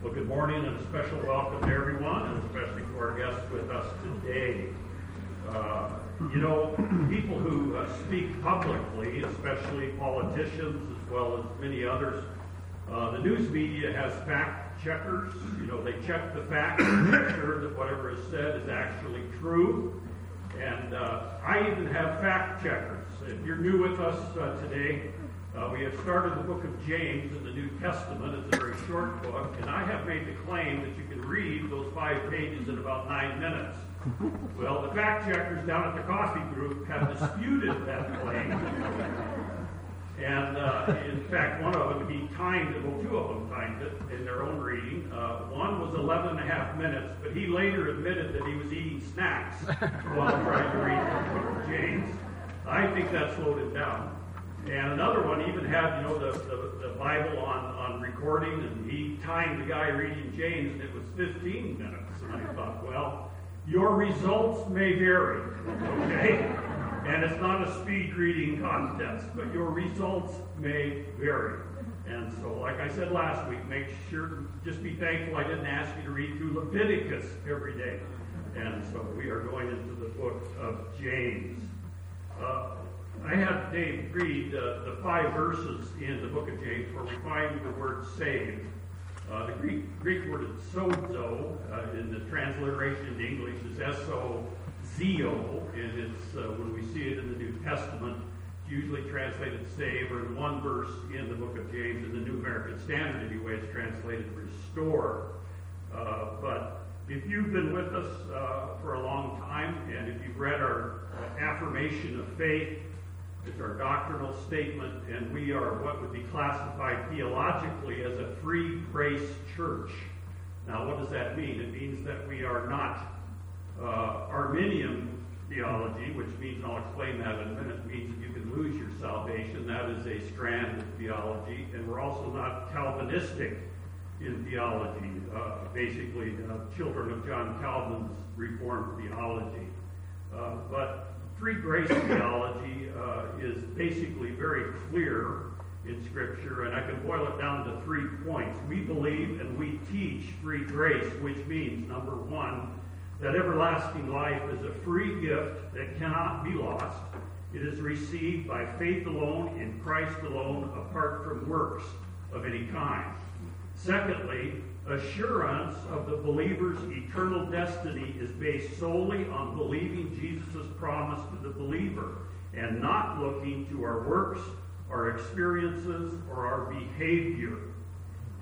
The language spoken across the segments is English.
Well, good morning and a special welcome to everyone, and especially to our guests with us today. Uh, you know, people who uh, speak publicly, especially politicians as well as many others, uh, the news media has fact checkers. You know, they check the facts to make sure that whatever is said is actually true. And uh, I even have fact checkers. If you're new with us uh, today, uh, we have started the book of James in the New Testament. It's a very short book, and I have made the claim that you can read those five pages in about nine minutes. Well, the fact checkers down at the coffee group have disputed that claim. And uh, in fact, one of them, he timed it, well, two of them timed it in their own reading. Uh, one was 11 and a half minutes, but he later admitted that he was eating snacks while trying to read the book of James. I think that slowed it down. And another one even had, you know, the, the, the, Bible on, on recording, and he timed the guy reading James, and it was 15 minutes. And I thought, well, your results may vary, okay? And it's not a speed reading contest, but your results may vary. And so, like I said last week, make sure, just be thankful I didn't ask you to read through Leviticus every day. And so we are going into the book of James. Uh, I had Dave read uh, the five verses in the book of James where we find the word saved. Uh, the Greek, Greek word is sozo, uh, in the transliteration into English is S-O-Z-O, and it's, uh, when we see it in the New Testament, it's usually translated save, or in one verse in the book of James, in the New American Standard anyway, it's translated restore. Uh, but if you've been with us uh, for a long time, and if you've read our affirmation of faith, it's our doctrinal statement, and we are what would be classified theologically as a free grace church. Now, what does that mean? It means that we are not uh, Arminian theology, which means, I'll explain that in a minute, means you can lose your salvation. That is a strand of theology. And we're also not Calvinistic in theology, uh, basically, uh, children of John Calvin's Reformed theology. Uh, but free grace theology uh, is basically very clear in Scripture, and I can boil it down to three points. We believe and we teach free grace, which means, number one, that everlasting life is a free gift that cannot be lost. It is received by faith alone, in Christ alone, apart from works of any kind. Secondly, assurance of the believer's eternal destiny is based solely on believing Jesus' promise to the believer and not looking to our works, our experiences, or our behavior.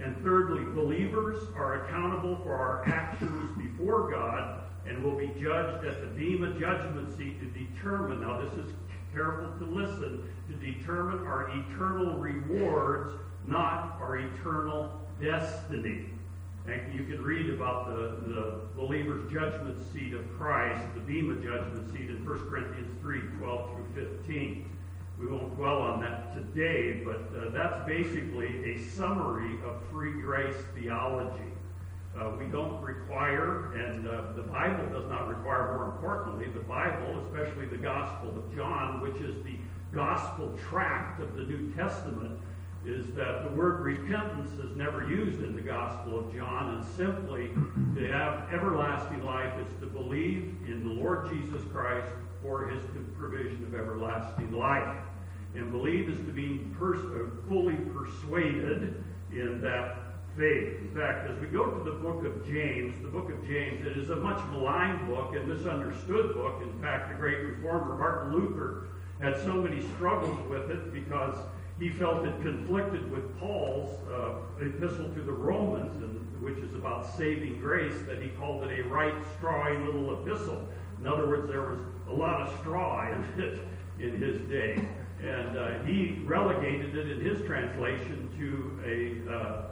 And thirdly, believers are accountable for our actions before God and will be judged at the Bema judgment seat to determine, now this is careful to listen, to determine our eternal rewards, not our eternal destiny. And you can read about the, the believer's judgment seat of Christ, the Bema judgment seat in 1 Corinthians 3 12 through 15. We won't dwell on that today, but uh, that's basically a summary of free grace theology. Uh, we don't require, and uh, the Bible does not require, more importantly, the Bible, especially the Gospel of John, which is the gospel tract of the New Testament, is that the word repentance is never used in the Gospel of John, and simply to have everlasting life is to believe in the Lord Jesus Christ for his provision of everlasting life. And believe is to be pers- uh, fully persuaded in that faith. In fact, as we go to the book of James, the book of James, it is a much maligned book and misunderstood book. In fact, the great reformer Martin Luther had so many struggles with it because he felt it conflicted with Paul's uh, epistle to the Romans, and, which is about saving grace, that he called it a right strawy little epistle. In other words, there was a lot of straw in it in his day. And uh, he relegated it in his translation to a uh,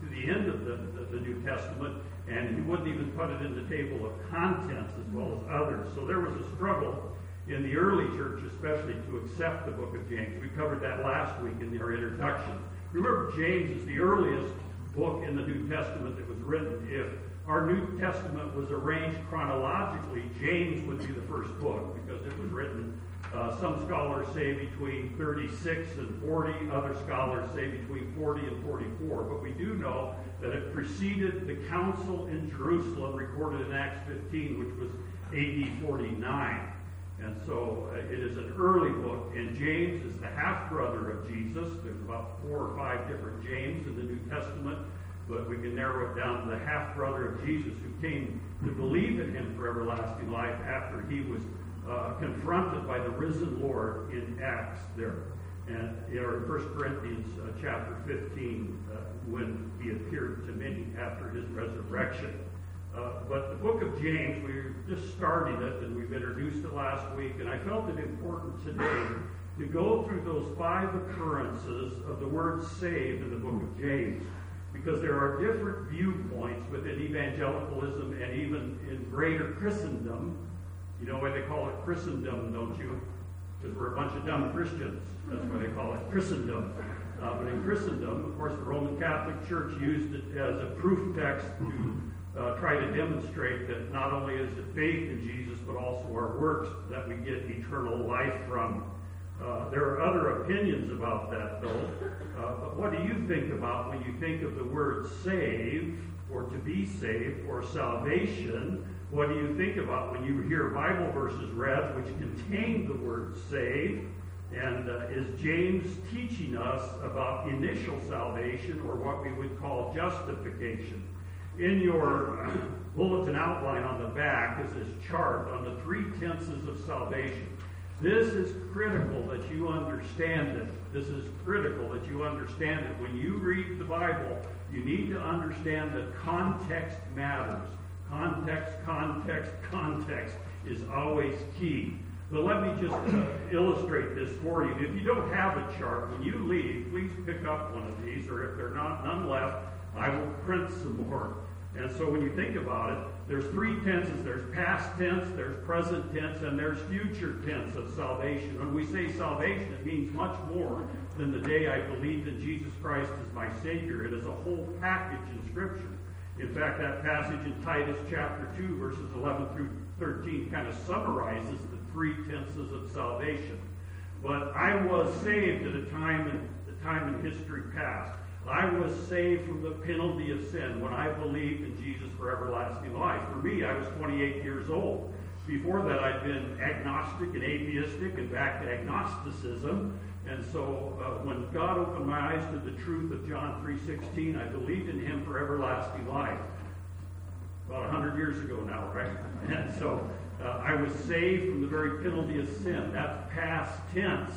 to the end of the, the, the, New Testament, and he wouldn't even put it in the table of contents as well as others. So there was a struggle in the early church, especially, to accept the book of James. We covered that last week in our introduction. Remember, James is the earliest book in the New Testament that was written. If our New Testament was arranged chronologically, James would be the first book because it was written Uh, some scholars say between 36 and 40. Other scholars say between 40 and 44. But we do know that it preceded the council in Jerusalem recorded in Acts 15, which was AD 49. And so uh, it is an early book, and James is the half brother of Jesus. There's about four or five different James in the New Testament, but we can narrow it down to the half brother of Jesus who came to believe in him for everlasting life after he was uh, confronted by the risen Lord in Acts there. And in 1 Corinthians uh, chapter 15, uh, when he appeared to many after his resurrection. Uh, but the book of James, we're just starting it, and we've introduced it last week, and I felt it important today to go through those five occurrences of the word saved in the book of James, because there are different viewpoints within evangelicalism and even in greater Christendom. You know why they call it Christendom, don't you? Because we're a bunch of dumb Christians. That's why they call it Christendom. Uh, but in Christendom, of course, the Roman Catholic Church used it as a proof text to uh, try to demonstrate that not only is it faith in Jesus, but also our works that we get eternal life from. Uh, there are other opinions about that, though. Uh, but what do you think about when you think of the word save, or to be saved, or salvation? What do you think about when you hear Bible verses read which contain the word save? And uh, is James teaching us about initial salvation, or what we would call justification? In your bulletin outline on the back is this chart on the three tenses of salvation. This is critical that you understand it. This is critical that you understand it. When you read the Bible, you need to understand that context matters. Context, context, context is always key. But let me just uh, illustrate this for you. If you don't have a chart, when you leave, please pick up one of these, or if there are not none left, I will print some more. And so when you think about it, there's three tenses. There's past tense, there's present tense, and there's future tense of salvation. When we say salvation, it means much more than the day I believed in Jesus Christ as my Savior. It is a whole package in Scripture. In fact, that passage in Titus chapter 2, verses 11 through 13, kind of summarizes the three tenses of salvation. But I was saved at a time in, a time in history past. I was saved from the penalty of sin when I believed in Jesus for everlasting life. For me, I was 28 years old. Before that, I'd been agnostic and atheistic and back to agnosticism. And so uh, when God opened my eyes to the truth of John 3.16, I believed in him for everlasting life. About 100 years ago now, right? And so uh, I was saved from the very penalty of sin. That's past tense.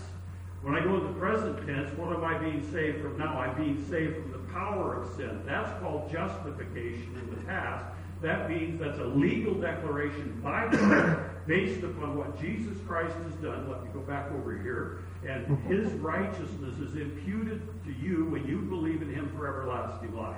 When I go in the present tense, what am I being saved from now? I'm being saved from the power of sin. That's called justification in the past. That means that's a legal declaration by God based upon what Jesus Christ has done. Let me go back over here. And his righteousness is imputed to you when you believe in him for everlasting life.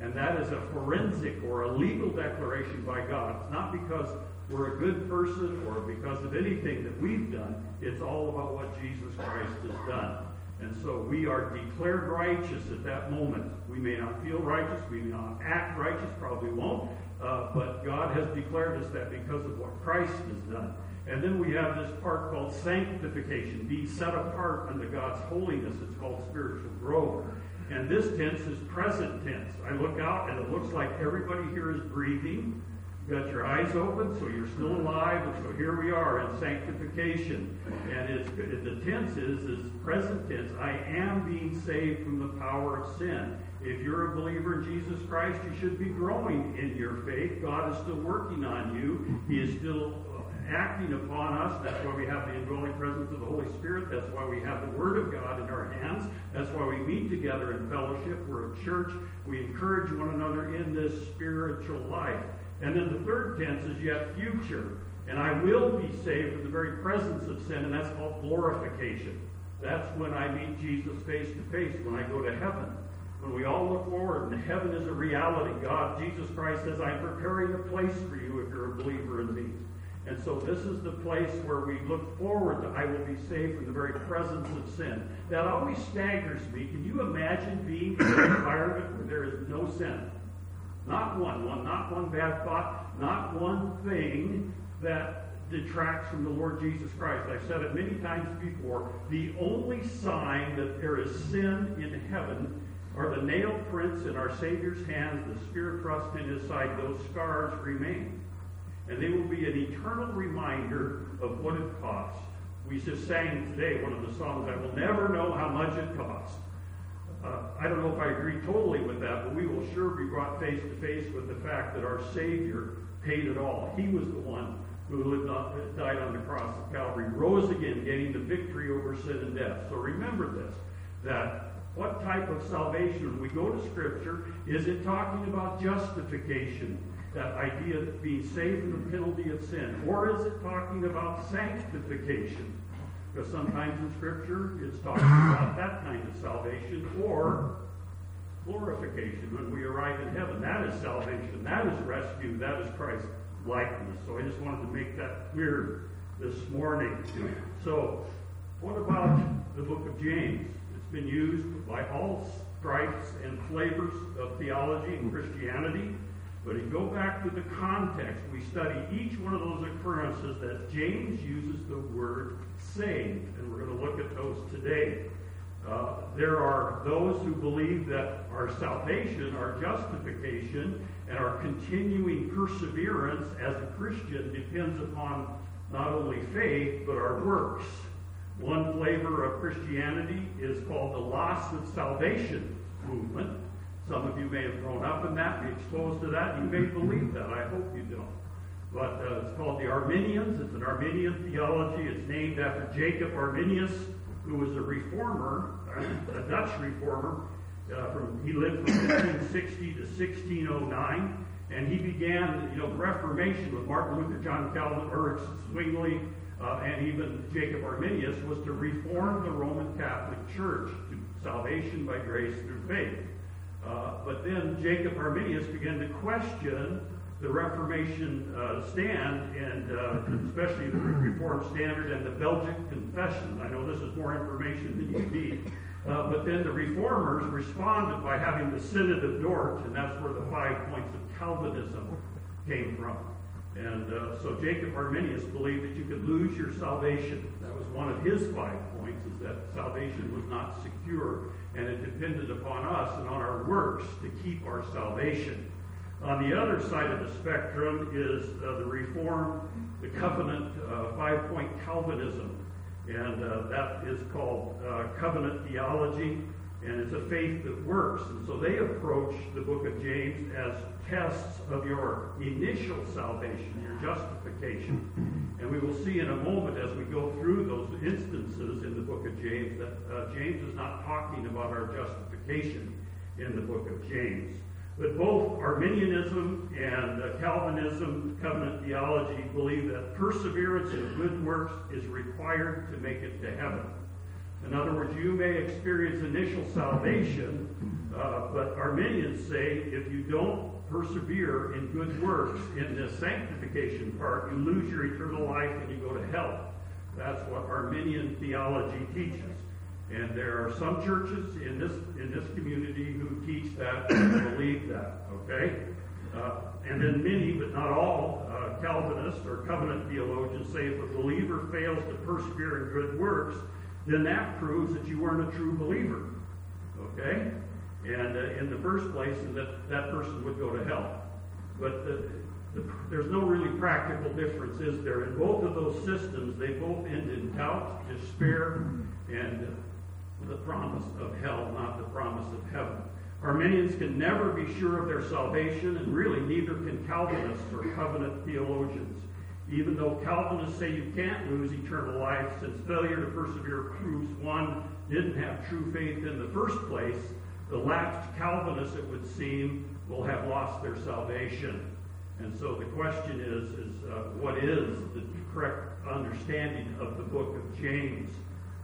And that is a forensic or a legal declaration by God. It's not because we're a good person or because of anything that we've done. It's all about what Jesus Christ has done. And so we are declared righteous at that moment. We may not feel righteous, we may not act righteous, probably won't, uh, but God has declared us that because of what Christ has done. And then we have this part called sanctification, being set apart unto God's holiness. It's called spiritual growth. And this tense is present tense. I look out and it looks like everybody here is breathing. Got your eyes open, so you're still alive, and so here we are in sanctification. And it's the tense is is present tense. I am being saved from the power of sin. If you're a believer in Jesus Christ, you should be growing in your faith. God is still working on you. He is still uh, acting upon us. That's why we have the indwelling presence of the Holy Spirit. That's why we have the Word of God in our hands. That's why we meet together in fellowship. We're a church. We encourage one another in this spiritual life. And then the third tense is yet future. And I will be saved from the very presence of sin, and that's called glorification. That's when I meet Jesus face to face, when I go to heaven. When we all look forward and heaven is a reality, God, Jesus Christ says, I'm preparing a place for you if you're a believer in me. And so this is the place where we look forward that I will be saved from the very presence of sin. That always staggers me. Can you imagine being in an environment where there is no sin? Not one, one, not one bad thought, not one thing that detracts from the Lord Jesus Christ. I've said it many times before. The only sign that there is sin in heaven are the nail prints in our Savior's hands, the spear thrust in his side. Those scars remain. And they will be an eternal reminder of what it cost. We just sang today one of the songs, I will never know how much it cost. Uh, I don't know if I agree totally with that, but we will sure be brought face to face with the fact that our Savior paid it all. He was the one who lived on, died on the cross of Calvary, rose again, gaining the victory over sin and death. So remember this, that what type of salvation, when we go to Scripture, is it talking about justification, that idea of being saved from the penalty of sin, or is it talking about sanctification? Because sometimes in Scripture it's talking about that kind of salvation, or glorification, when we arrive in heaven. That is salvation. That is rescue. That is Christ likeness. So I just wanted to make that clear this morning. So, what about the book of James? It's been used by all stripes and flavors of theology and Christianity. But if you go back to the context, we study each one of those occurrences that James uses the word saved. And we're going to look at those today. Uh, there are those who believe that our salvation, our justification, and our continuing perseverance as a Christian depends upon not only faith, but our works. One flavor of Christianity is called the loss of salvation movement. Some of you may have grown up in that, be exposed to that. You may believe that. I hope you don't. But uh, it's called the Arminians. It's an Arminian theology. It's named after Jacob Arminius, who was a reformer, a Dutch reformer. Uh, from he lived from 1560 to 1609, and he began, you know, the Reformation with Martin Luther, John Calvin, Ulrich Zwingli, uh, and even Jacob Arminius was to reform the Roman Catholic Church to salvation by grace through faith. Uh, but then Jacob Arminius began to question the Reformation uh, stand, and uh, especially the Reformed Standard and the Belgic Confession. I know this is more information than you need. Uh, but then the Reformers responded by having the Synod of Dort, and that's where the five points of Calvinism came from. And uh, so Jacob Arminius believed that you could lose your salvation. That was one of his five points, is that salvation was not secure, and it depended upon us and on our works to keep our salvation. On the other side of the spectrum is uh, the Reform, the Covenant, uh, five-point Calvinism. And uh, that is called uh, covenant theology, and it's a faith that works. And so they approach the book of James as tests of your initial salvation, your justification. And we will see in a moment as we go through those instances in the book of James that uh, James is not talking about our justification in the book of James. But both Arminianism and uh, Calvinism, covenant theology, believe that perseverance in good works is required to make it to heaven. In other words, you may experience initial salvation, uh, but Arminians say if you don't persevere in good works in this sanctification part, you lose your eternal life and you go to hell. That's what Arminian theology teaches. And there are some churches in this in this community who teach that and believe that. Okay, uh, and then many, but not all, uh, Calvinists or covenant theologians say if a believer fails to persevere in good works, then that proves that you weren't a true believer. Okay, and uh, in the first place, that that person would go to hell. But the, the, there's no really practical difference, is there? In both of those systems, they both end in doubt, despair, and the promise of hell, not the promise of heaven. Arminians can never be sure of their salvation, and really neither can Calvinists or covenant theologians. Even though Calvinists say you can't lose eternal life, since failure to persevere proves one didn't have true faith in the first place, the lapsed Calvinists, it would seem, will have lost their salvation. And so the question is, is uh, what is the correct understanding of the book of James?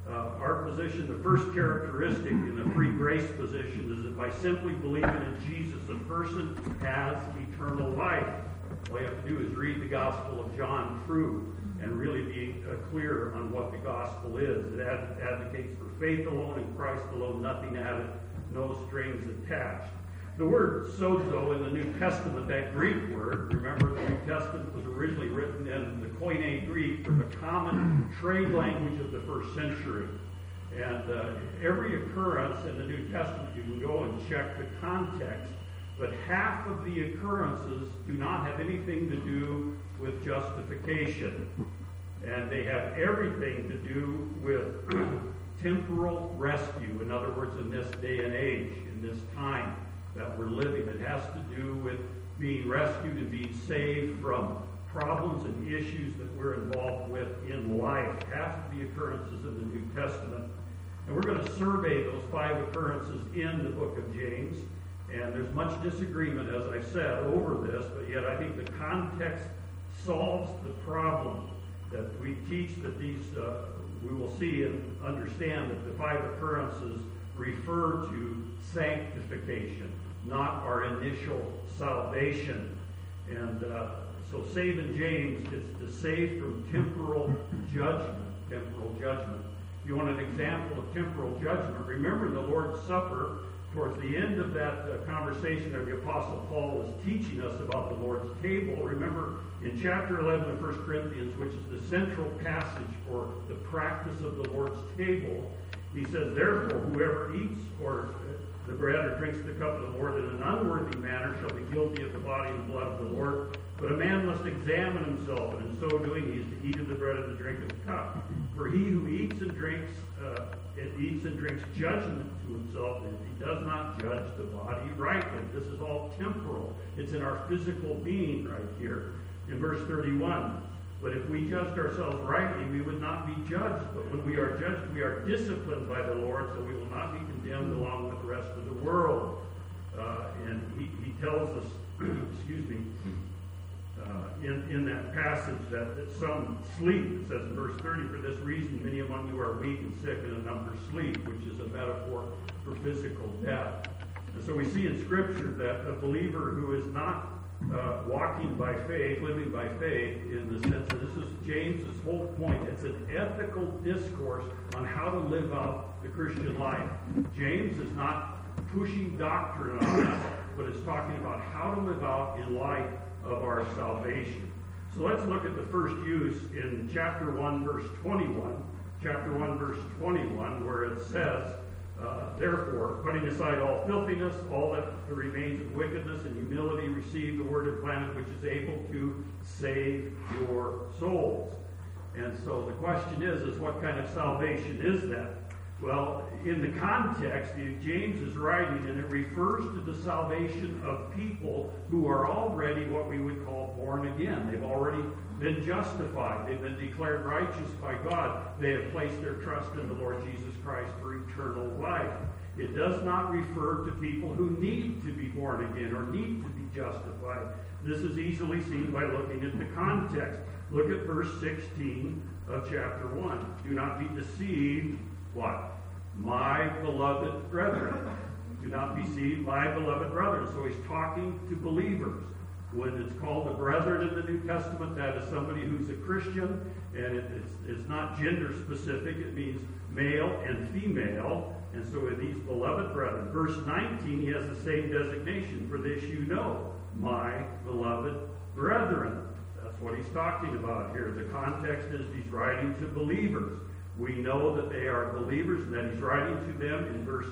Uh, our position, the first characteristic in the free grace position is that by simply believing in Jesus, a person has eternal life. All you have to do is read the Gospel of John through and really be uh, clear on what the gospel is. It ad- advocates for faith alone in Christ alone, nothing added, no strings attached. The word sozo in the New Testament, that Greek word, remember the New Testament was originally written in the Koine Greek, the common trade language of the first century. And uh, every occurrence in the New Testament, you can go and check the context, but half of the occurrences do not have anything to do with justification. And they have everything to do with temporal rescue. In other words, in this day and age, in this time that we're living, it has to do with being rescued and being saved from problems and issues that we're involved with in life. Half of the occurrences in the New Testament. And we're going to survey those five occurrences in the book of James. And there's much disagreement, as I said, over this, but yet I think the context solves the problem that we teach that these, uh, we will see and understand that the five occurrences refer to sanctification, not our initial salvation. And uh, so saving James is to save from temporal judgment, temporal judgment. You want an example of temporal judgment, remember the Lord's Supper towards the end of that uh, conversation that the Apostle Paul is teaching us about the Lord's table, remember in chapter 11 of 1 Corinthians, which is the central passage for the practice of the Lord's table, he says, Therefore, whoever eats or uh, the bread or drinks the cup of the Lord in an unworthy manner shall be guilty of the body and blood of the Lord. But a man must examine himself, and in so doing he is to eat of the bread and to drink of the cup. For he who eats and drinks, uh, eats and drinks judgment to himself, and he does not judge the body rightly. This is all temporal. It's in our physical being right here. In verse 31, but if we judged ourselves rightly, we would not be judged. But when we are judged, we are disciplined by the Lord, so we will not be condemned along with the rest of the world. Uh, and he, he tells us, excuse me, in, in that passage that, that some sleep. It says in verse 30, For this reason, many among you are weak and sick, and a number sleep, which is a metaphor for physical death. And so we see in Scripture that a believer who is not uh, walking by faith, living by faith, in the sense that this is James's whole point. It's an ethical discourse on how to live out the Christian life. James is not pushing doctrine on us, but is talking about how to live out in light of our salvation. So let's look at the first use in chapter 1, verse 21. Chapter 1, verse 21, where it says, uh, Therefore, putting aside all filthiness, all that remains of wickedness and humility, receive the word implanted which is able to save your souls. And so the question is, is what kind of salvation is that? Well, in the context, James is writing, and it refers to the salvation of people who are already what we would call born again. They've already been justified. They've been declared righteous by God. They have placed their trust in the Lord Jesus Christ for eternal life. It does not refer to people who need to be born again or need to be justified. This is easily seen by looking at the context. Look at verse 16 of chapter 1. Do not be deceived what? My beloved brethren. Do not be deceived, my beloved brethren. So he's talking to believers. When it's called the brethren in the New Testament, that is somebody who's a Christian, and it, it's, it's not gender specific. It means male and female. And so with these beloved brethren. Verse 19, he has the same designation. For this you know, my beloved brethren. That's what he's talking about here. The context is he's writing to believers. We know that they are believers and that he's writing to them in verse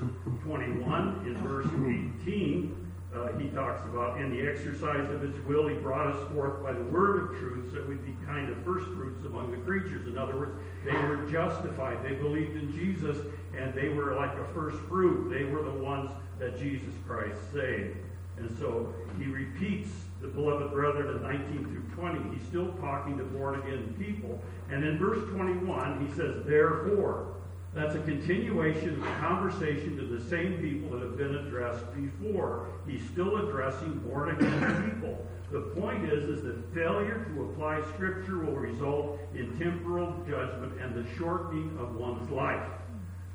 21. In verse 18, uh, he talks about in the exercise of his will, he brought us forth by the word of truth so we'd be kind of first fruits among the creatures. In other words, they were justified. They believed in Jesus and they were like a first fruit. They were the ones that Jesus Christ saved. And so he repeats the beloved brethren in 19 through 20. He's still talking to born again people. And in verse 21, he says, Therefore, that's a continuation of the conversation to the same people that have been addressed before. He's still addressing born again people. The point is, is that failure to apply Scripture will result in temporal judgment and the shortening of one's life.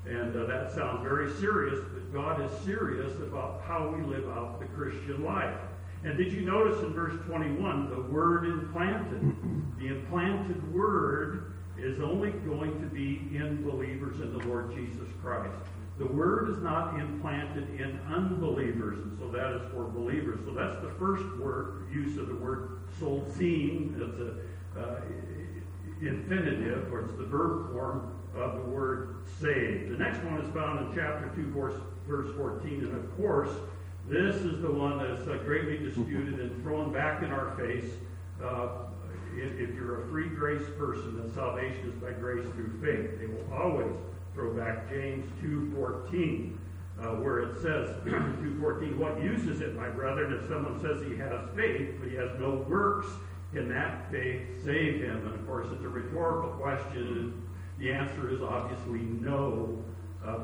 And uh, that sounds very serious, but God is serious about how we live out the Christian life. And did you notice in verse 21 the word implanted? The implanted word is only going to be in believers in the Lord Jesus Christ. The word is not implanted in unbelievers, and so that is for believers. So that's the first word use of the word solzim. It's a uh, infinitive, or it's the verb form of the word saved. The next one is found in chapter 2, verse, verse 14, and of course, this is the one that's uh, greatly disputed and thrown back in our face. Uh, if, if, you're a free grace person, then salvation is by grace through faith. They will always throw back James 2.14, uh, where it says, 2.14, what use is it, my brethren, if someone says he has faith, but he has no works? Can that faith save him? And of course, it's a rhetorical question. The answer is obviously no. Uh,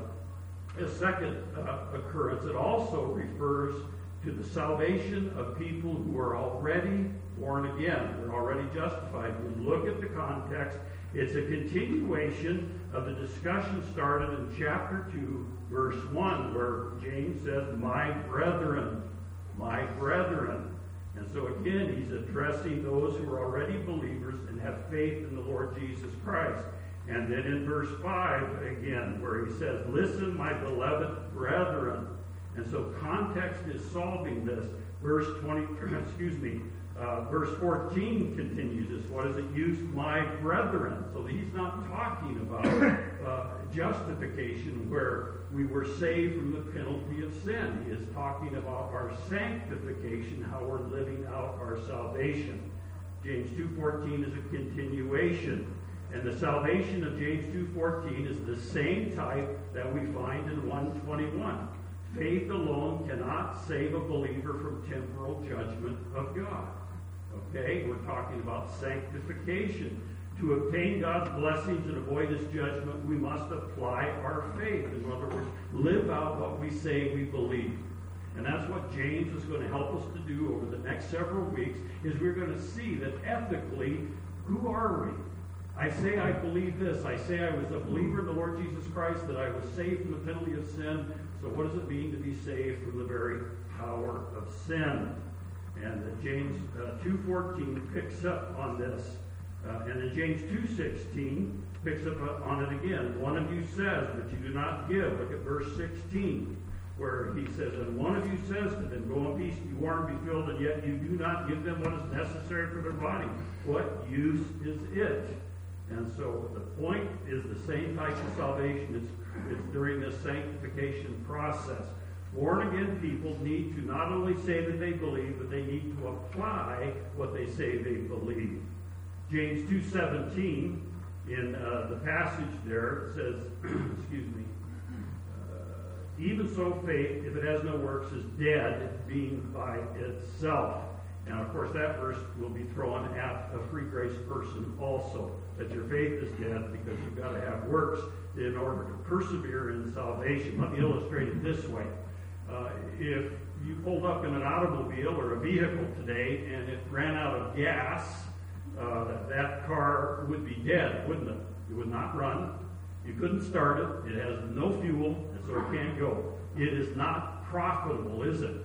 a second uh, occurrence, it also refers to the salvation of people who are already born again. They're already justified. We look at the context. It's a continuation of the discussion started in chapter 2, verse 1, where James says, My brethren, my brethren. And so again, he's addressing those who are already believers and have faith in the Lord Jesus Christ. And then in verse 5 again, where he says, Listen, my beloved brethren. And so context is solving this. Verse 20, excuse me, uh, verse 14 continues this. What is it used? My brethren. So he's not talking about uh, justification where we were saved from the penalty of sin. He is talking about our sanctification, how we're living out our salvation. James 2.14 is a continuation. And the salvation of James 2.14 is the same type that we find in 121. Faith alone cannot save a believer from temporal judgment of God. Okay? We're talking about sanctification. To obtain God's blessings and avoid his judgment, we must apply our faith. In other words, live out what we say we believe. And that's what James is going to help us to do over the next several weeks, is we're going to see that ethically, who are we? I say I believe this. I say I was a believer in the Lord Jesus Christ, that I was saved from the penalty of sin. So what does it mean to be saved from the very power of sin? And uh, James uh, 2.14 picks up on this. Uh, and then James 2.16 picks up on it again. One of you says, but you do not give. Look at verse 16, where he says, And one of you says to them, Go in peace, be warm, be filled, and yet you do not give them what is necessary for their body. What use is it? And so the point is the same type of salvation. It's, it's during this sanctification process. Born again people need to not only say that they believe, but they need to apply what they say they believe. James 2.17, in uh, the passage there, says, excuse me, uh, even so faith, if it has no works, is dead, being by itself. Now, of course, that verse will be thrown at a free grace person also, that your faith is dead because you've got to have works in order to persevere in salvation. Let me illustrate it this way. Uh, if you pulled up in an automobile or a vehicle today and it ran out of gas, uh, that car would be dead, wouldn't it? It would not run. You couldn't start it. It has no fuel, and so it can't go. It is not profitable, is it?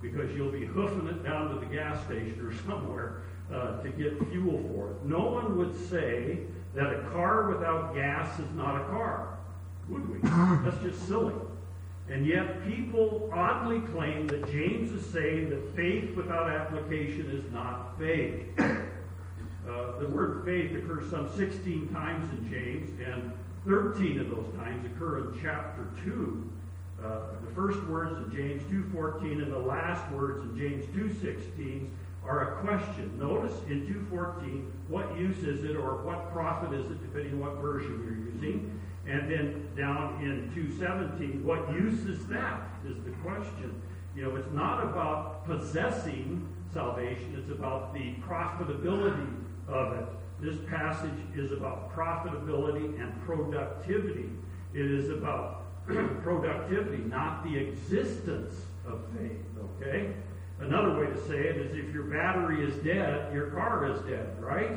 because you'll be hoofing it down to the gas station or somewhere uh, to get fuel for it. No one would say that a car without gas is not a car, would we? That's just silly. And yet, people oddly claim that James is saying that faith without application is not faith. Uh, the word faith occurs some 16 times in James, and 13 of those times occur in chapter 2 uh, the first words in James 2.14 and the last words in James 2.16 are a question. Notice in 2.14, what use is it or what profit is it, depending on what version you're using. And then down in 2.17, what use is that, is the question. You know, it's not about possessing salvation, it's about the profitability of it. This passage is about profitability and productivity. It is about productivity, not the existence of faith, okay? Another way to say it is if your battery is dead, your car is dead, right?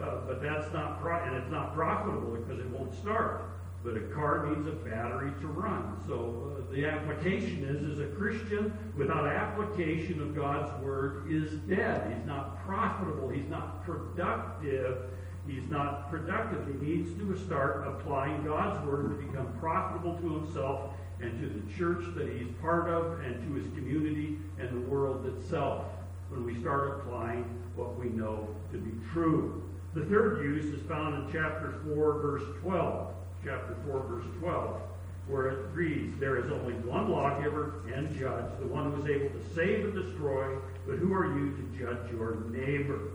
Uh, but that's not, pro- and it's not profitable because it won't start. But a car needs a battery to run. So uh, the application is, is a Christian without application of God's word is dead. He's not profitable. He's not productive he's not productive. He needs to start applying God's word to become profitable to himself and to the church that he's part of and to his community and the world itself when we start applying what we know to be true. The third use is found in chapter 4, verse 12. Chapter 4, verse 12, where it reads, There is only one lawgiver and judge, the one who is able to save and destroy, but who are you to judge your neighbor?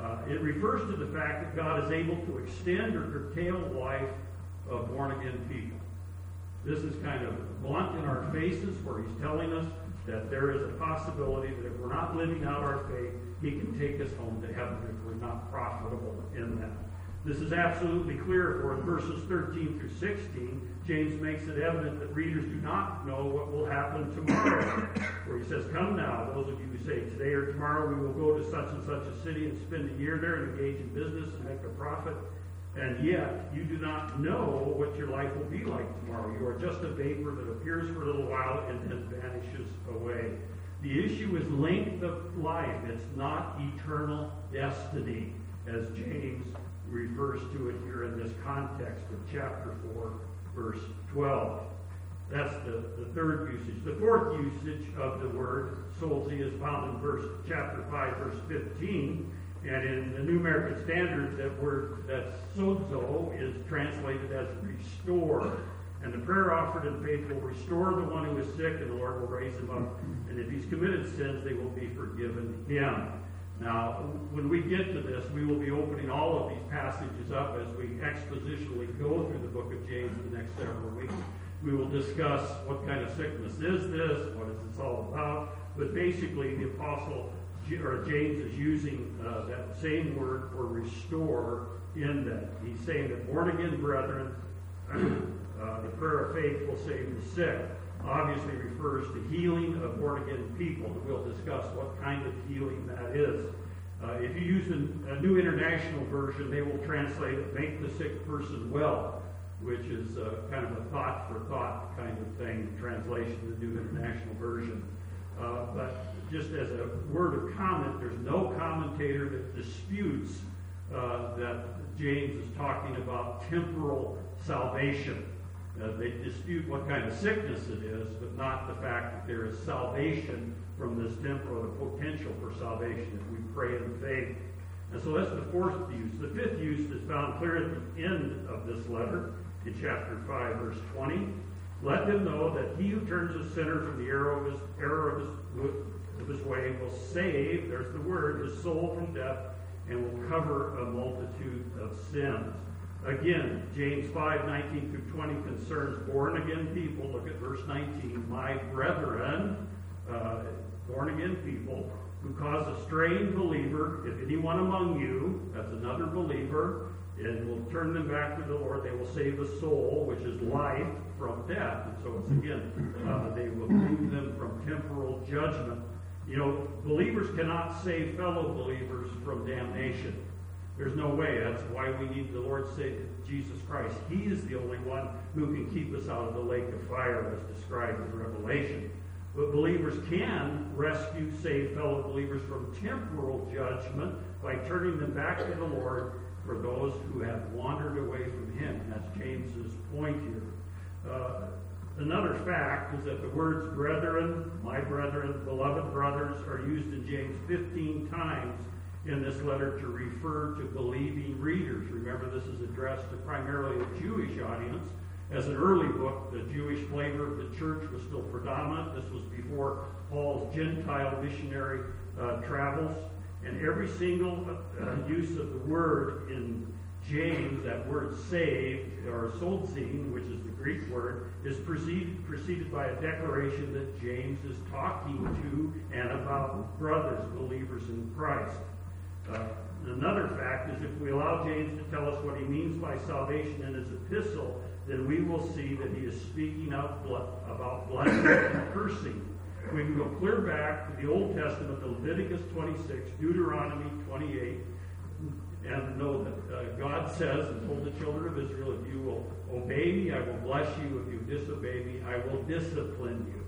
Uh, it refers to the fact that God is able to extend or curtail life of born again people. This is kind of blunt in our faces where he's telling us that there is a possibility that if we're not living out our faith, he can take us home to heaven if we're not profitable in that. This is absolutely clear for in verses 13 through 16, James makes it evident that readers do not know what will happen tomorrow. where he says, Come now, those of you who say today or tomorrow we will go to such and such a city and spend a year there and engage in business and make a profit. And yet, you do not know what your life will be like tomorrow. You are just a vapor that appears for a little while and then vanishes away. The issue is length of life. It's not eternal destiny, as James refers to it here in this context of chapter 4, verse 12. That's the, the third usage. The fourth usage of the word solzi is found in verse chapter 5, verse 15. And in the New American Standard, that word, that sozo, is translated as restore. And the prayer offered in faith will restore the one who is sick, and the Lord will raise him up. And if he's committed sins, they will be forgiven him. Now, when we get to this, we will be opening all of these passages up as we expositionally go through the book of James in the next several weeks. We will discuss what kind of sickness is this, what is this all about. But basically, the apostle or James is using uh, that same word for restore in that he's saying that born again brethren, uh, the prayer of faith will save the sick. Obviously refers to healing of born again people. We'll discuss what kind of healing that is. Uh, if you use a, a, New International Version, they will translate it, make the sick person well, which is uh, kind of a thought for thought kind of thing, translation the New International Version. Uh, but just as a word of comment, there's no commentator that disputes uh, that James is talking about temporal salvation. Uh, they dispute what kind of sickness it is, but not the fact that there is salvation from this temporal, the potential for salvation if we pray in faith. And so that's the fourth use. The fifth use is found clear at the end of this letter in chapter 5, verse 20. Let them know that he who turns a sinner from the error of his, error of his, of his way will save, there's the word, his soul from death and will cover a multitude of sins. Again, James 5, 19 through 20 concerns born again people. Look at verse 19. My brethren, uh, born again people, who cause a straying believer, if anyone among you, that's another believer, and will turn them back to the Lord. They will save a soul, which is life, from death. And so it's again, uh, they will move them from temporal judgment. You know, believers cannot save fellow believers from damnation. There's no way. That's why we need the Lord say Jesus Christ. He is the only one who can keep us out of the lake of fire as described in Revelation. But believers can rescue, save fellow believers from temporal judgment by turning them back to the Lord for those who have wandered away from him. That's James's point here. Uh, another fact is that the words brethren, my brethren, beloved brothers are used in James 15 times in this letter to refer to believing readers. Remember, this is addressed to primarily a Jewish audience. As an early book, the Jewish flavor of the church was still predominant. This was before Paul's Gentile missionary uh, travels. And every single uh, use of the word in James, that word saved, or solzine, which is the Greek word, is preceded, preceded by a declaration that James is talking to and about brothers, believers in Christ. Uh, another fact is if we allow James to tell us what he means by salvation in his epistle, then we will see that he is speaking out about blessing and cursing we can go clear back to the Old Testament, Leviticus 26, Deuteronomy 28, and know that uh, God says and told the children of Israel, if you will obey me, I will bless you. If you disobey me, I will discipline you.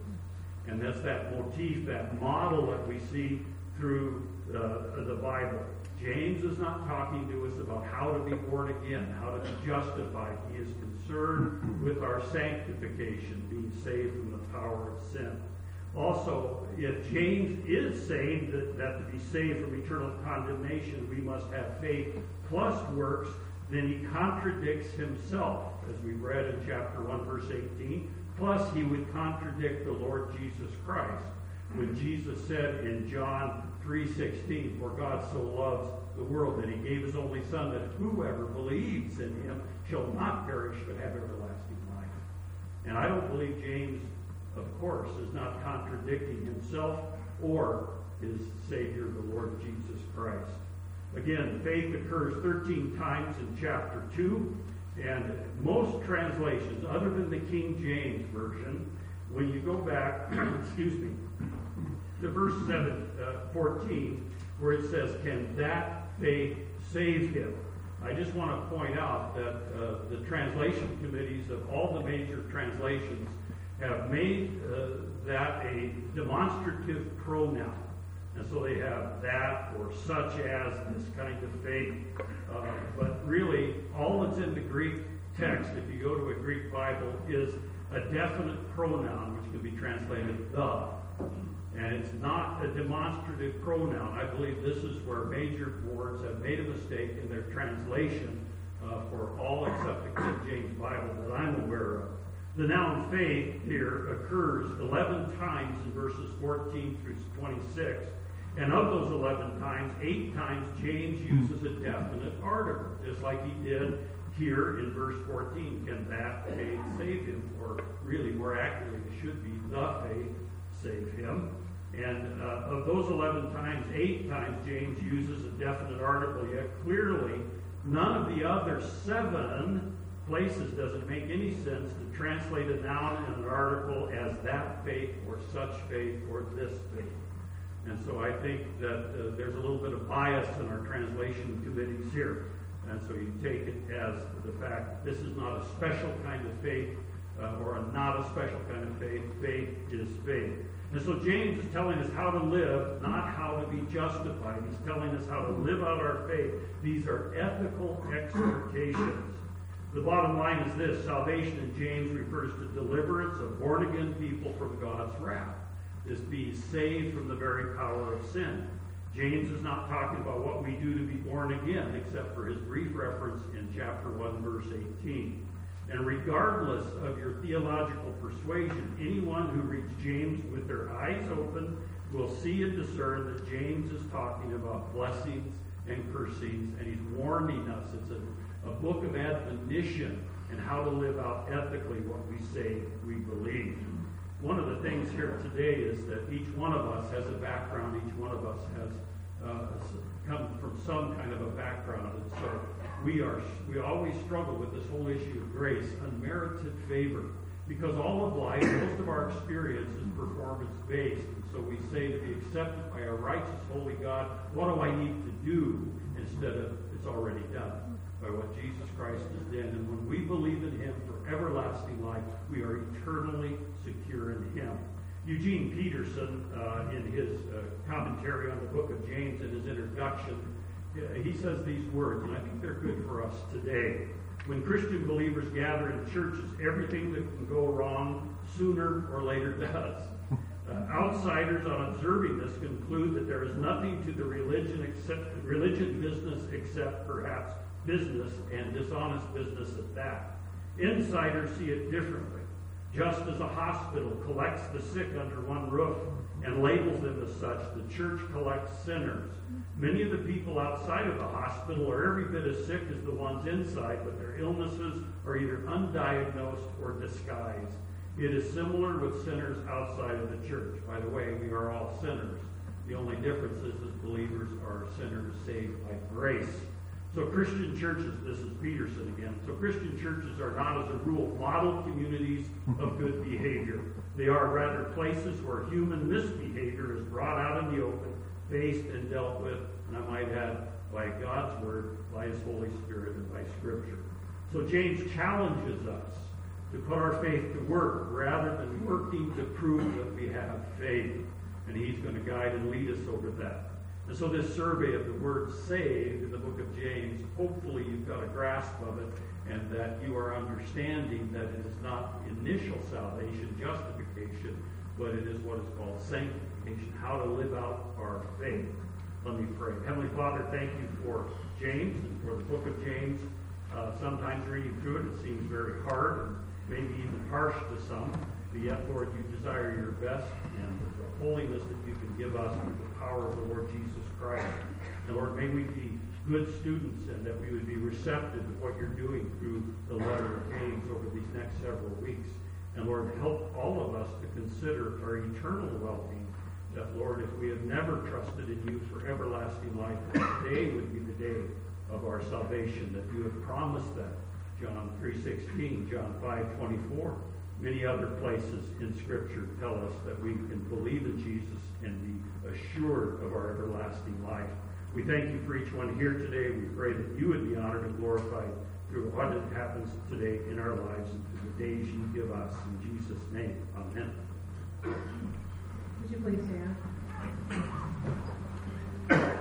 And that's that motif, that model that we see through uh, the Bible. James is not talking to us about how to be born again, how to be justified. He is concerned with our sanctification, being saved from the power of sin. Also, if James is saying that, that to be saved from eternal condemnation, we must have faith plus works, then he contradicts himself, as we read in chapter 1, verse 18. Plus, he would contradict the Lord Jesus Christ when Jesus said in John 3.16, For God so loves the world that he gave his only Son, that whoever believes in him shall not perish but have everlasting life. And I don't believe James, of course, is not contradicting himself or his Savior, the Lord Jesus Christ. Again, faith occurs 13 times in chapter 2, and most translations, other than the King James Version, when you go back, excuse me, to verse 7, uh, 14, where it says, Can that faith save him? I just want to point out that uh, the translation committees of all the major translations have made uh, that a demonstrative pronoun. And so they have that or such as this kind of thing. Uh, but really, all that's in the Greek text, if you go to a Greek Bible, is a definite pronoun, which can be translated the. And it's not a demonstrative pronoun. I believe this is where major boards have made a mistake in their translation uh, for all except the King James Bible that I'm aware of. The noun faith here occurs 11 times in verses 14 through 26. And of those 11 times, 8 times James uses a definite article, just like he did here in verse 14. Can that faith save him? Or really, more accurately, it should be the faith save him. And uh, of those 11 times, 8 times James uses a definite article, yet clearly none of the other seven places does it make any sense to translate a noun in an article as that faith or such faith or this faith. And so I think that uh, there's a little bit of bias in our translation committees here. And so you take it as the fact that this is not a special kind of faith uh, or a not a special kind of faith. Faith is faith. And so James is telling us how to live, not how to be justified. He's telling us how to live out our faith. These are ethical exhortations. The bottom line is this salvation in James refers to deliverance of born again people from God's wrath, is being saved from the very power of sin. James is not talking about what we do to be born again, except for his brief reference in chapter 1, verse 18. And regardless of your theological persuasion, anyone who reads James with their eyes open will see and discern that James is talking about blessings and cursings, and he's warning us. It's a, a book of admonition and how to live out ethically what we say we believe. One of the things here today is that each one of us has a background, each one of us has uh, come from some kind of a background. And so we are we always struggle with this whole issue of grace, unmerited favor, because all of life, most of our experience is performance based. And so we say to be accepted by a righteous, holy God, what do I need to do instead of it's already done by what Jesus Christ has done. And when we believe in Him for everlasting life, we are eternally secure in Him. Eugene Peterson, uh, in his uh, commentary on the book of James in his introduction, he says these words, and I think they're good for us today. When Christian believers gather in churches, everything that can go wrong sooner or later does. Uh, outsiders on observing this conclude that there is nothing to the religion except religion business except perhaps business and dishonest business at that. Insiders see it differently. Just as a hospital collects the sick under one roof and labels them as such, the church collects sinners. Many of the people outside of the hospital are every bit as sick as the ones inside, but their illnesses are either undiagnosed or disguised. It is similar with sinners outside of the church. By the way, we are all sinners. The only difference is that believers are sinners saved by grace. So Christian churches, this is Peterson again, so Christian churches are not as a rule model communities of good behavior. They are rather places where human misbehavior is brought out in the open, faced and dealt with, and I might add, by God's word, by his Holy Spirit, and by Scripture. So James challenges us to put our faith to work rather than working to prove that we have faith. and He's going to guide and lead us over that. And so this survey of the word saved in the book of James, hopefully you've got a grasp of it and that you are understanding that it is not initial salvation, justification, but it is what is called sanctification, how to live out our faith. Let me pray. Heavenly Father, thank you for James and for the book of James. Uh, sometimes reading through it, it seems very hard and maybe even harsh to some. But yet, Lord, you desire your best and the holiness that you can give us through the power of the Lord Jesus Christ. Lord, may we be good students and that we would be receptive to what you're doing through the letter of James over these next several weeks. And Lord, help all of us to consider our eternal well-being. That, Lord, if we have never trusted in you for everlasting life, today would be the day of our salvation, that you have promised that. John 3.16, John 5.24, many other places in Scripture tell us that we can believe in Jesus and be assured of our everlasting life. We thank you for each one here today. We pray that you would be honored and glorified through what happens today in our lives and through the days you give us. In Jesus' name, amen. Would you please stand?